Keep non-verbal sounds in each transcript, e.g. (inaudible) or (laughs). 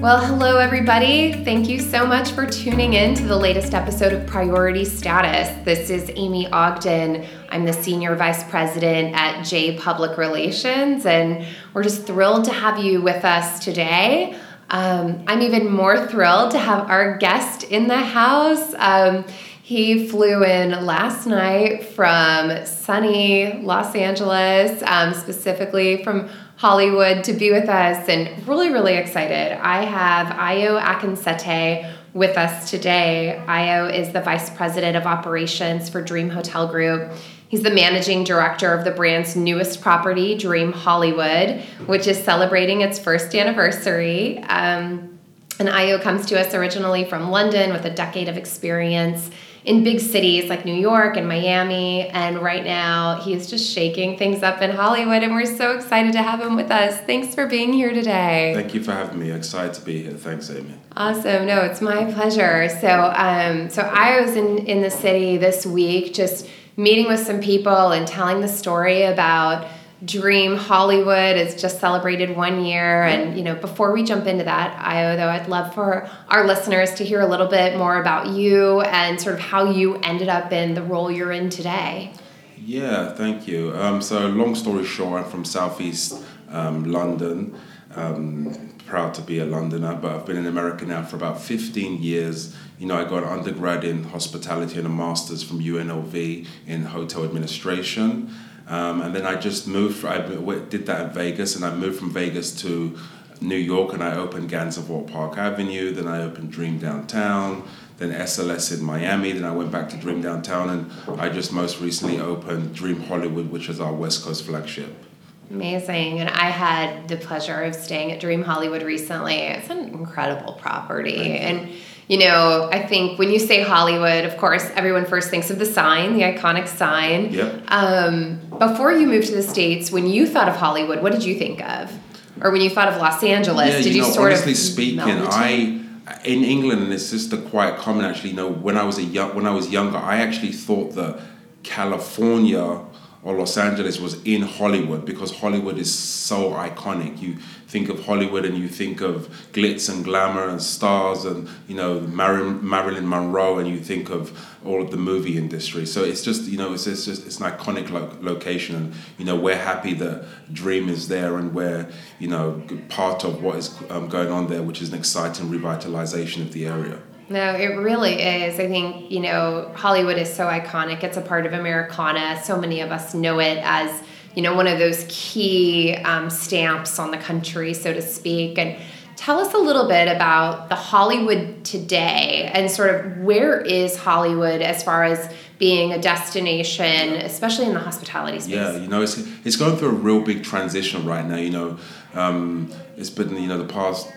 Well, hello, everybody. Thank you so much for tuning in to the latest episode of Priority Status. This is Amy Ogden. I'm the Senior Vice President at J Public Relations, and we're just thrilled to have you with us today. Um, I'm even more thrilled to have our guest in the house. Um, he flew in last night from sunny Los Angeles, um, specifically from Hollywood to be with us and really, really excited. I have Ayo Akinsete with us today. Ayo is the Vice President of Operations for Dream Hotel Group. He's the managing director of the brand's newest property, Dream Hollywood, which is celebrating its first anniversary. Um, and Ayo comes to us originally from London with a decade of experience in big cities like New York and Miami. And right now, he's just shaking things up in Hollywood, and we're so excited to have him with us. Thanks for being here today. Thank you for having me. Excited to be here. Thanks, Amy. Awesome. No, it's my pleasure. So, um, so I was in in the city this week, just meeting with some people and telling the story about Dream Hollywood has just celebrated one year. And, you know, before we jump into that, Ayo, though, I'd love for our listeners to hear a little bit more about you and sort of how you ended up in the role you're in today. Yeah, thank you. Um, so, long story short, I'm from Southeast um, London. Um, proud to be a Londoner, but I've been in America now for about 15 years. You know, I got an undergrad in hospitality and a master's from UNLV in hotel administration. Um, and then I just moved, I did that in Vegas, and I moved from Vegas to New York and I opened Gansevoort Park Avenue, then I opened Dream Downtown, then SLS in Miami, then I went back to Dream Downtown, and I just most recently opened Dream Hollywood, which is our West Coast flagship. Amazing. And I had the pleasure of staying at Dream Hollywood recently. It's an incredible property. And you know, I think when you say Hollywood, of course, everyone first thinks of the sign, the iconic sign. Yep. Um, before you moved to the States, when you thought of Hollywood, what did you think of? Or when you thought of Los Angeles, yeah, did you, you know, sort honestly of speaking, I in England, and it's just a quite common actually. You know, when I was a young, when I was younger, I actually thought that California or Los Angeles was in Hollywood because Hollywood is so iconic. You think of Hollywood and you think of glitz and glamour and stars and you know Marilyn, Marilyn Monroe and you think of all of the movie industry. So it's just you know it's, it's just it's an iconic lo- location and you know we're happy that Dream is there and we're you know part of what is um, going on there, which is an exciting revitalization of the area. No, it really is. I think, you know, Hollywood is so iconic. It's a part of Americana. So many of us know it as, you know, one of those key um, stamps on the country, so to speak. And tell us a little bit about the Hollywood today and sort of where is Hollywood as far as being a destination, especially in the hospitality space. Yeah, you know, it's it's going through a real big transition right now. You know, um, it's been you know the past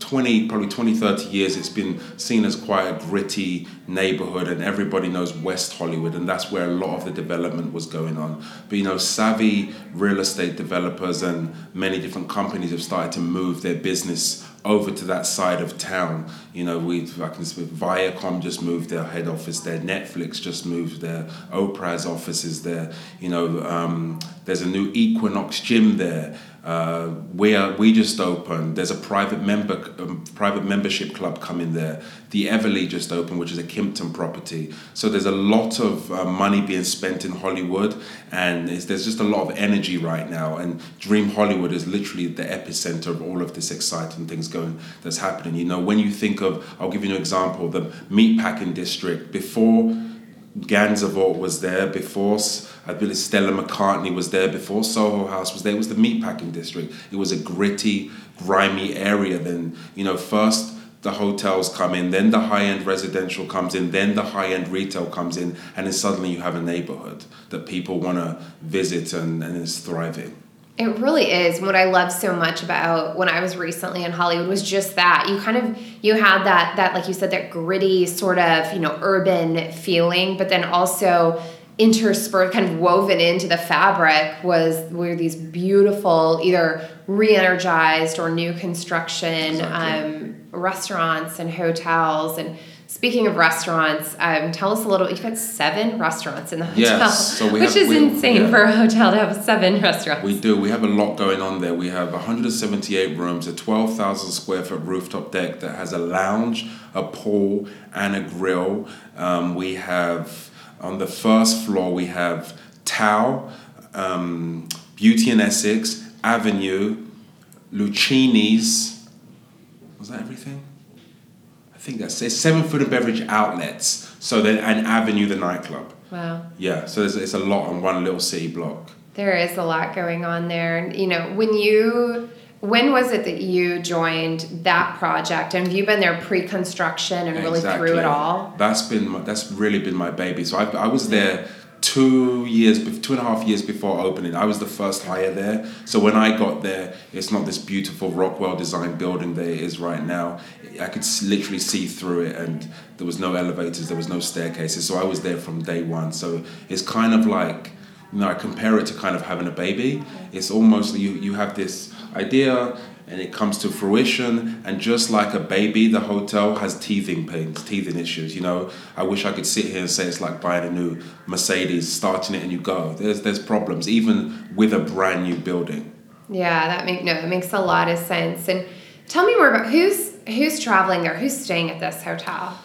20 probably 20 30 years it's been seen as quite a gritty neighborhood and everybody knows west hollywood and that's where a lot of the development was going on. But you know savvy real estate developers and many different companies have started to move their business over to that side of town. You know we I can Viacom just moved their head office there Netflix just moved their Oprah's offices there you know um, there's a new Equinox gym there uh, we are, we just opened. There's a private member um, private membership club coming there. The Everly just opened, which is a Kimpton property. So there's a lot of uh, money being spent in Hollywood, and there's just a lot of energy right now. And Dream Hollywood is literally the epicenter of all of this exciting things going that's happening. You know, when you think of, I'll give you an example, the meatpacking district before Gansevoort was there before. I believe Stella McCartney was there before. Soho House was there. It was the meatpacking district. It was a gritty, grimy area. Then you know, first the hotels come in, then the high end residential comes in, then the high end retail comes in, and then suddenly you have a neighborhood that people want to visit and, and is thriving. It really is. What I love so much about when I was recently in Hollywood was just that you kind of you had that that like you said that gritty sort of you know urban feeling, but then also interspersed, kind of woven into the fabric was were these beautiful either re-energized or new construction exactly. um, restaurants and hotels and Speaking of restaurants, um, tell us a little. You've got seven restaurants in the hotel, Yes, so we which have- is we- insane yeah. for a hotel to have seven restaurants. We do. We have a lot going on there. We have 178 rooms, a 12,000 square foot rooftop deck that has a lounge, a pool, and a grill. Um, we have on the first floor we have Tao, um, Beauty and Essex, Avenue, Lucchini's. Was that everything? I think that's it. Seven food and beverage outlets. So then, an Avenue, the nightclub. wow. Yeah. So there's, it's a lot on one little city block. There is a lot going on there. And, You know, when you, when was it that you joined that project? And have you been there pre construction and really through it all? That's been my, that's really been my baby. So I, I was there two years, two and a half years before opening. I was the first hire there. So when I got there, it's not this beautiful Rockwell designed building that it is right now. I could literally see through it, and there was no elevators, there was no staircases. So I was there from day one. So it's kind of like. You know, I compare it to kind of having a baby. It's almost you, you have this idea and it comes to fruition. And just like a baby the hotel has teething pains teething issues you know? I wish i could sit here and say it's like buying a new mercedes starting it and you go. There's there's problems even with a brand new building. Yeah, that make no, it makes a lot of sense. And tell me more about who's who's traveling there, who's staying at this hotel.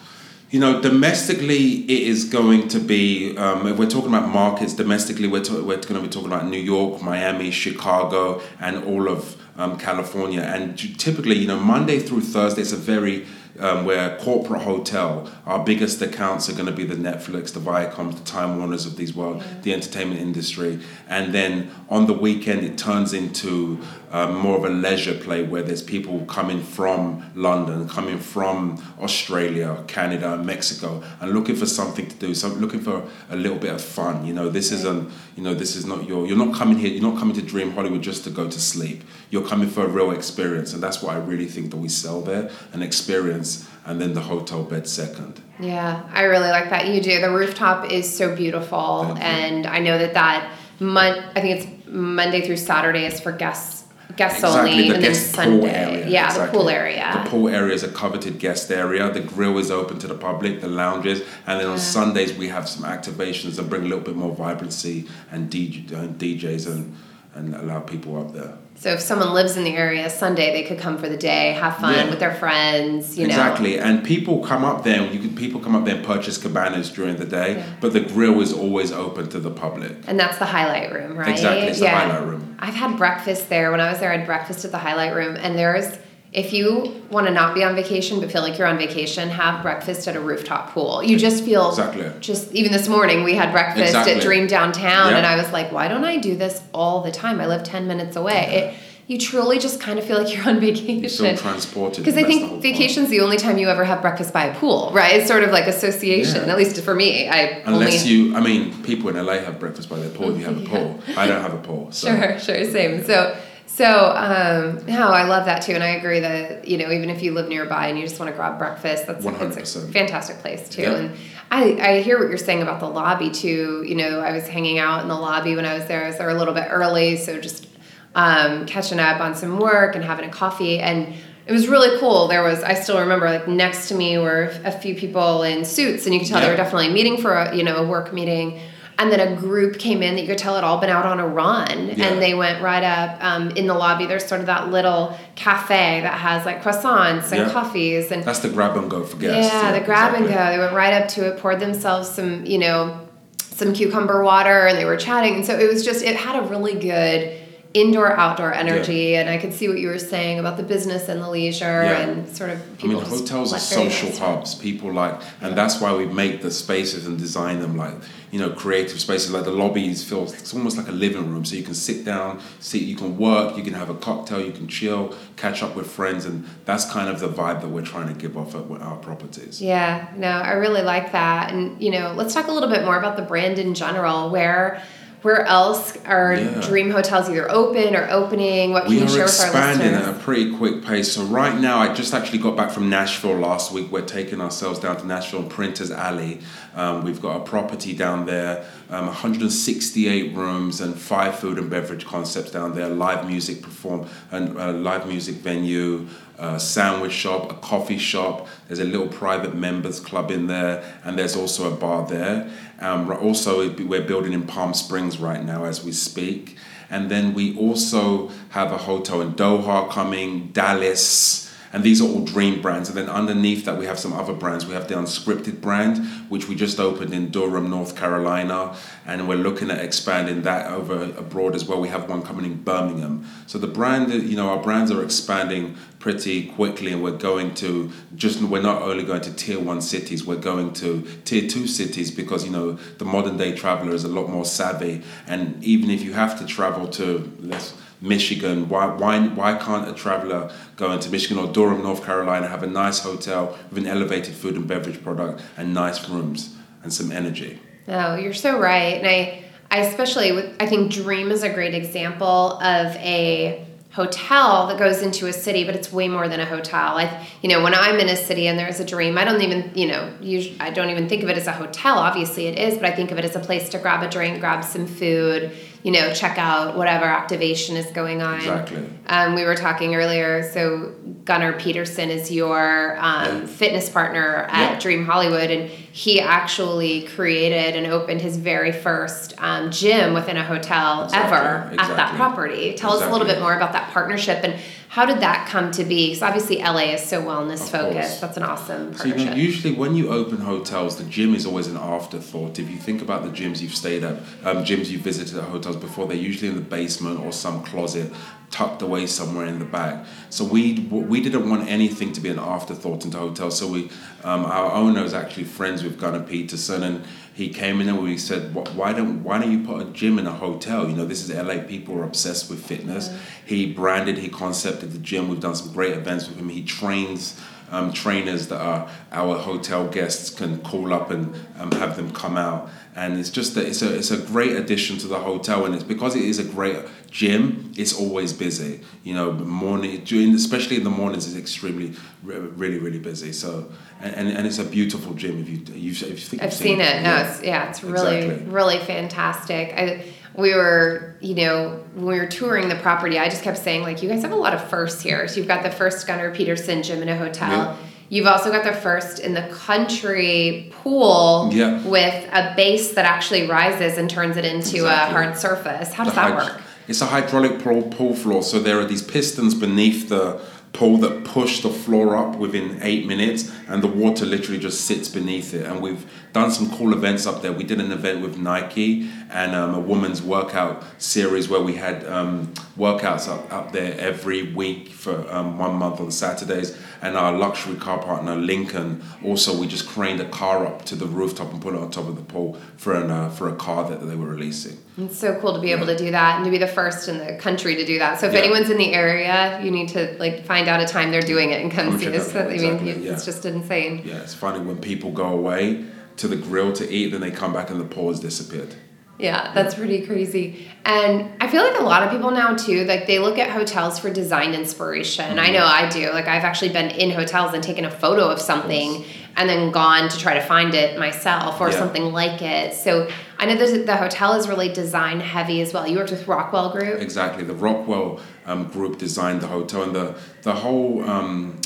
You know, domestically, it is going to be, um, if we're talking about markets, domestically, we're, to, we're going to be talking about New York, Miami, Chicago, and all of um, California. And typically, you know, Monday through Thursday, it's a very, um, where corporate hotel, our biggest accounts are going to be the Netflix, the Viacoms, the Time Warners of these world, the entertainment industry. And then on the weekend, it turns into um, more of a leisure play where there's people coming from London, coming from Australia, Canada, Mexico, and looking for something to do. So looking for a little bit of fun. You know, this isn't. You know, this is not your. You're not coming here. You're not coming to Dream Hollywood just to go to sleep. You're coming for a real experience, and that's what I really think that we sell there: an experience, and then the hotel bed second. Yeah, I really like that you do. The rooftop is so beautiful, and I know that that mon- I think it's Monday through Saturday is for guests guests only, the and then Sunday, pool area. yeah, exactly. the pool area. The pool area is a coveted guest area. The grill is open to the public, the lounges, and then on Sundays we have some activations that bring a little bit more vibrancy and DJ, and DJs and and allow people up there. So if someone lives in the area, Sunday they could come for the day, have fun Yeah. with their friends. You know, exactly, and people come up there. You can people come up there and purchase cabanas during the day, Yeah. but the grill is always open to the public. and that's the highlight room, right? Exactly, it's the highlight room. I've had breakfast there. When I was there, I had breakfast at the highlight room, and there's if you want to not be on vacation but feel like you're on vacation, have breakfast at a rooftop pool. You just feel Exactly. Just even this morning, we had breakfast at Dream Downtown, Yeah. and I was like, why don't I do this all the time? I live ten minutes away. It, you truly just kind of feel like you're on vacation. You vacation. feel transported. Because I and that's the whole think point. vacation's the only time you ever have breakfast by a pool, right? It's sort of like association, Yeah. at least for me. I Unless only, you, I mean, people in LA have breakfast by their pool. If you have a (laughs) pool, I don't have a pool. So. Sure, sure, same. So, so um, no, I love that too, and I agree that you know even if you live nearby and you just want to grab breakfast, that's it's a 100%. fantastic place too. Yeah. And I, I hear what you're saying about the lobby too. You know, I was hanging out in the lobby when I was there. I was there a little bit early, so just um, catching up on some work and having a coffee and. It was really cool. There was, I still remember, like next to me were a few people in suits, and you could tell they were definitely meeting for a, you know, a work meeting. And then a group came in that you could tell had all been out on a run, Yeah. and they went right up um, in the lobby. There's sort of that little cafe that has like croissants and Yeah. coffees, and That's the grab and go for guests. yeah, the grab and go. They went right up to it, poured themselves some, you know, some cucumber water, and they were chatting. And so it was just, it had a really good indoor outdoor energy. And I could see what you were saying about the business and the leisure Yeah. and sort of people I mean, hotels are social hubs. People like, and that's why we make the spaces and design them like, you know, creative spaces. Like the lobbies feel it's almost like a living room, so you can sit down, sit, you can work, you can have a cocktail, you can chill, catch up with friends, and that's kind of the vibe that we're trying to give off at our properties. Yeah, no, I really like that. And you know, let's talk a little bit more about the brand in general. Where where else are Yeah. dream hotels either open or opening? What can We you share with our listeners? We are expanding at a pretty quick pace. So right now, I just actually got back from Nashville last week. We're taking ourselves down to Nashville Printers Alley. Um, we've got a property down there um, 168 rooms and five food and beverage concepts down there. Live music perform and uh, live music venue, a sandwich shop, a coffee shop. There's a little private members club in there, and there's also a bar there. Um, also, we're building in Palm Springs right now as we speak. And then we also have a hotel in Doha coming, Dallas, and these are all dream brands. And then underneath that, we have some other brands. We have the Unscripted brand, which we just opened in Durham, North Carolina, and we're looking at expanding that over abroad as well. We have one coming in Birmingham. So the brand, you know, our brands are expanding pretty quickly, and we're going to just we're not only going to tier one cities, we're going to tier two cities because you know the modern day traveler is a lot more savvy, and even if you have to travel to let's Michigan. Why, why, why can't a traveler go into Michigan or Durham, North Carolina, have a nice hotel with an elevated food and beverage product and nice rooms and some energy? Oh, you're so right. And I, I especially with, I think Dream is a great example of a hotel that goes into a city, but it's way more than a hotel. I, you know, when I'm in a city and there's a dream, I don't even, you know, usually, I don't even think of it as a hotel. Obviously, it is, but I think of it as a place to grab a drink, grab some food, you know, check out whatever activation is going on. Exactly. Um, we were talking earlier. So Gunnar Peterson is your um, yeah. fitness partner at yeah. Dream Hollywood, and he actually created and opened his very first um, gym within a hotel exactly. ever exactly. at that property. Tell us a little bit more about that partnership and how did that come to be? Because obviously LA is so wellness focused. That's an awesome partnership. So you know, usually when you open hotels, the gym is always an afterthought. If you think about the gyms you've stayed at, um, gyms you've visited at hotels before, they're usually in the basement or some closet tucked away somewhere in the back. So we we didn't want anything to be an afterthought into hotels. So we um, our owner is actually friends with Gunnar Peterson and he came in and we said, why don't why don't you put a gym in a hotel? You know, this is LA. People are obsessed with fitness. He branded, he concepted the gym. We've done some great events with him. He trains um, trainers that are our hotel guests can call up and um, have them come out. And it's just that it's a it's a great addition to the hotel, and it's because it is a great gym. It's always busy. You know, morning during especially in the mornings is extremely really really busy. So and, and it's a beautiful gym if you you, if you think I've seen, seen it. it. No, it's yeah, it's really exactly. really fantastic. I we were, you know, when we were touring the property, I just kept saying, like, you guys have a lot of firsts here. So you've got the first Gunnar Peterson gym in a hotel. Yeah. You've also got the first in the country pool yeah. with a base that actually rises and turns it into exactly. a hard surface. How does the that work? It's a hydraulic pool, pool floor. So there are these pistons beneath the pole that push the floor up within eight minutes and the water literally just sits beneath it. And we've done some cool events up there. We did an event with nike and um, a woman's workout series where we had um, workouts up, up there every week for um, one month on saturdays and our luxury car partner lincoln also we just craned a car up to the rooftop and put it on top of the pole for, an, uh, for a car that they were releasing it's so cool to be able to do that and to be the first in the country to do that. So if yeah. anyone's in the area, you need to like find out a time they're doing it and come, come see us. I exactly. mean, yeah. it's just insane. Yeah, it's funny when people go away to the grill to eat, then they come back and the pole has disappeared. Yeah, that's pretty crazy. And I feel like a lot of people now too, like they look at hotels for design inspiration. Mm-hmm. I know I do. Like I've actually been in hotels and taken a photo of something and then gone to try to find it myself or yeah. something like it. So I know the hotel is really design heavy as well. You worked with Rockwell Group. Exactly, the Rockwell um, Group designed the hotel and the the whole. Um,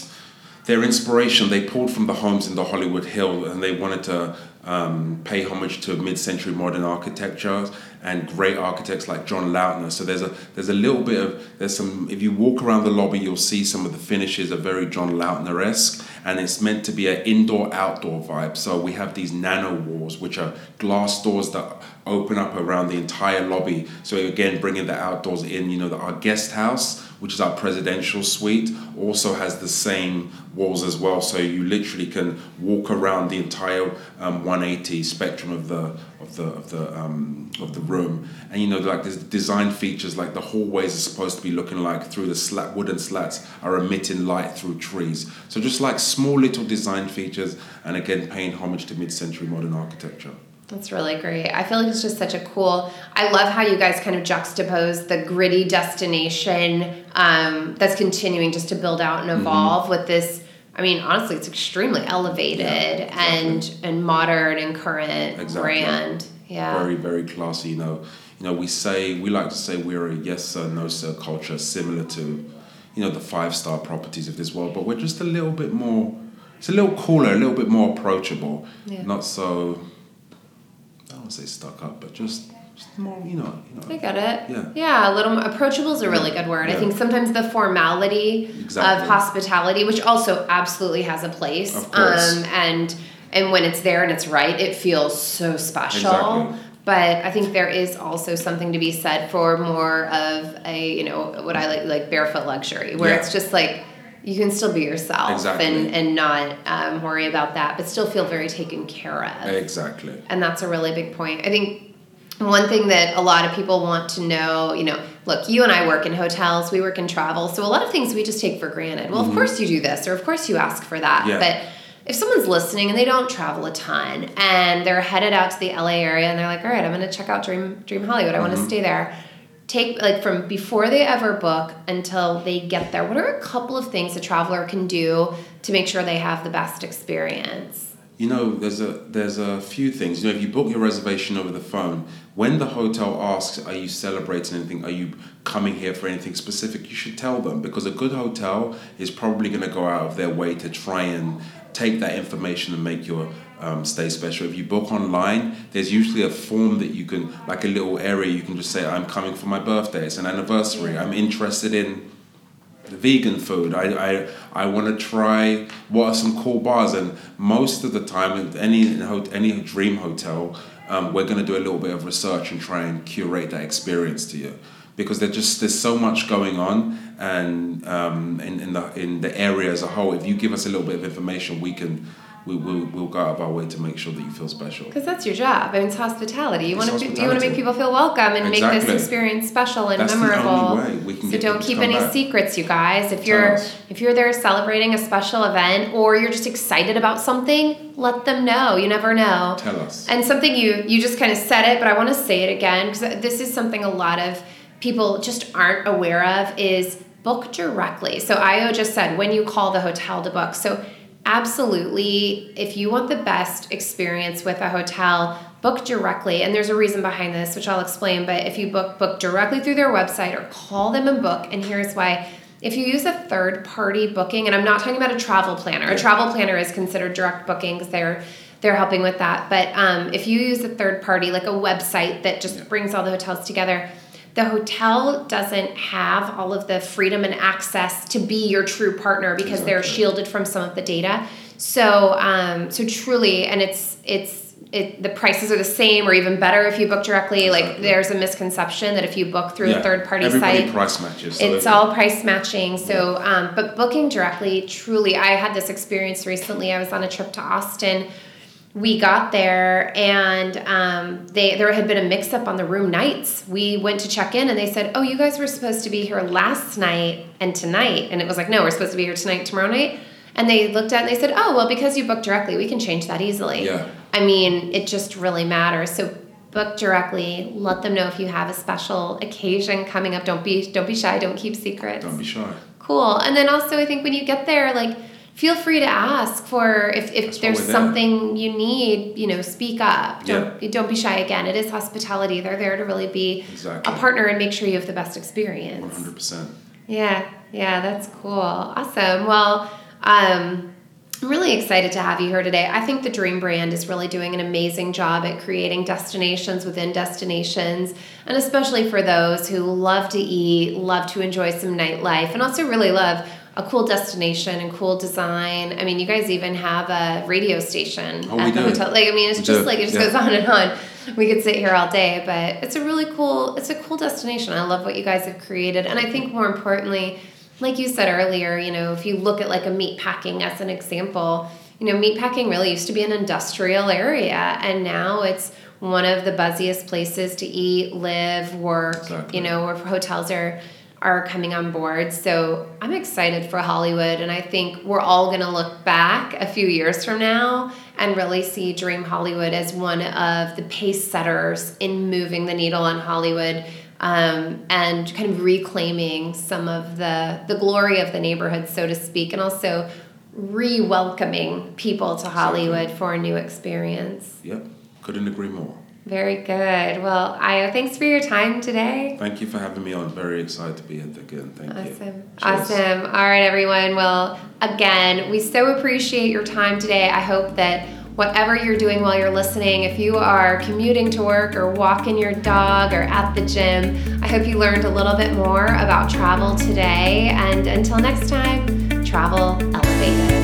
their inspiration they pulled from the homes in the Hollywood Hill and they wanted to um, pay homage to mid-century modern architecture and great architects like John Lautner. So there's a there's a little bit of there's some if you walk around the lobby you'll see some of the finishes are very John Lautner esque and it's meant to be an indoor outdoor vibe. So we have these nano walls which are glass doors that open up around the entire lobby. So again bringing the outdoors in. You know that our guest house which is our presidential suite, also has the same walls as well. So you literally can walk around the entire um, 180 spectrum of the of the of the um, of the room. And you know, like there's design features like the hallways are supposed to be looking like through the slat wooden slats are emitting light through trees. So just like small little design features, and again paying homage to mid-century modern architecture. That's really great. I feel like it's just such a cool. I love how you guys kind of juxtapose the gritty destination um, that's continuing just to build out and mm-hmm. evolve mm-hmm. with this. I mean, honestly, it's extremely elevated yeah, exactly. and and modern and current exactly. brand. Yeah. Very, very classy. You know, you know, we say we like to say we're a yes sir, no sir culture, similar to, you know, the five star properties of this world, but we're just a little bit more. It's a little cooler, a little bit more approachable. Yeah. Not so. I don't want to say stuck up, but just, just more. You know. You know. I get it. Yeah. Yeah, a little more approachable is a really good word. I think sometimes the formality Exactly. of hospitality, which also absolutely has a place, Of course. um, and and when it's there and it's right, it feels so special. Exactly. But I think there is also something to be said for more of a you know what I like like barefoot luxury, where Yeah. it's just like you can still be yourself Exactly. and and not um, worry about that, but still feel very taken care of. Exactly. And that's a really big point. I think one thing that a lot of people want to know, you know, look, you and I work in hotels, we work in travel, so a lot of things we just take for granted. Well, of course you do this, or of course you ask for that. Mm-hmm. Yeah. But if someone's listening and they don't travel a ton and they're headed out to the LA area and they're like, all right, I'm going to check out Dream Dream Hollywood. I want Mm-hmm. to stay there. Take like from before they ever book until they get there. What are a couple of things a traveler can do to make sure they have the best experience? You know, there's a there's a few things. You know, if you book your reservation over the phone, when the hotel asks, "Are you celebrating anything? Are you coming here for anything specific?" You should tell them because a good hotel is probably going to go out of their way to try and take that information and make your um, stay special. If you book online, there's usually a form that you can, like a little area, you can just say, "I'm coming for my birthday. It's an anniversary. I'm interested in." Vegan food. I, I, I want to try what are some cool bars. And most of the time, in any any dream hotel, um, we're going to do a little bit of research and try and curate that experience to you. Because there just there's so much going on, and um, in, in the in the area as a whole, if you give us a little bit of information, we can we will we'll go out of our way to make sure that you feel special. Because that's your job. I mean, it's hospitality. You want to you want to make people feel welcome and make this experience special and That's memorable. only way we can so don't keep any back. secrets, you guys. If Tell you're us. if you're there celebrating a special event or you're just excited about something, let them know. You never know. Tell us. And something you you just kind of said it, but I want to say it again because this is something a lot of people just aren't aware of is book directly. So Ayo just said when you call the hotel to book. So absolutely, if you want the best experience with a hotel, book directly. And there's a reason behind this, which I'll explain. But if you book book directly through their website or call them and book, and here's why. If you use a third party booking, and I'm not talking about a travel planner, a travel planner is considered direct booking because they're they're helping with that. But um, if you use a third party, like a website that just brings all the hotels together, the hotel doesn't have all of the freedom and access to be your true partner because they're shielded from some of the data. So, um, so truly, and it's it's it the prices are the same or even better if you book directly. Like there's a misconception that if you book through a third party Everybody site, price matches. so it's all price matching. So, um, but booking directly, truly, I had this experience recently. I was on a trip to Austin. We got there and um, they there had been a mix up on the room nights. We went to check in and they said, "Oh, you guys were supposed to be here last night and tonight." And it was like, "No, we're supposed to be here tonight, tomorrow night." And they looked at it and they said, "Oh, well, because you booked directly, we can change that easily." Yeah. I mean, it just really matters. So book directly. Let them know if you have a special occasion coming up. Don't be don't be shy. Don't keep secrets. Don't be shy. Cool. And then also, I think when you get there, like feel free to ask for if, if That's there's something you need. You know, speak up. Don't don't be shy. Again, it is hospitality. They're there to really be Exactly. a partner and make sure you have the best experience. 100%. Yeah, yeah, that's cool. Awesome. Well, um, I'm really excited to have you here today. I think the Dream brand is really doing an amazing job at creating destinations within destinations, and especially for those who love to eat, love to enjoy some nightlife, and also really love a cool destination and cool design. I mean, you guys even have a radio station Oh, at the do. hotel. Like, I mean, it's We just do, like it just yeah. goes on and on. We could sit here all day, but it's a really cool. It's a cool destination. I love what you guys have created, and I think more importantly, like you said earlier, you know, if you look at like a meat packing as an example, you know, meat packing really used to be an industrial area, and now it's one of the buzziest places to eat, live, work. Exactly. You know, where hotels are are coming on board. So I'm excited for Hollywood, and I think we're all going to look back a few years from now and really see Dream Hollywood as one of the pace setters in moving the needle on Hollywood. Um, and kind of reclaiming some of the the glory of the neighborhood, so to speak, and also re-welcoming people to Hollywood for a new experience. Yep. Couldn't agree more. Very good. Well, Ayo, thanks for your time today. Thank you for having me on. Very excited to be here again. Thank awesome. you. Awesome. Awesome. All right, everyone. Well, again, we so appreciate your time today. I hope that whatever you're doing while you're listening, if you are commuting to work or walking your dog or at the gym, I hope you learned a little bit more about travel today. And until next time, travel elevated.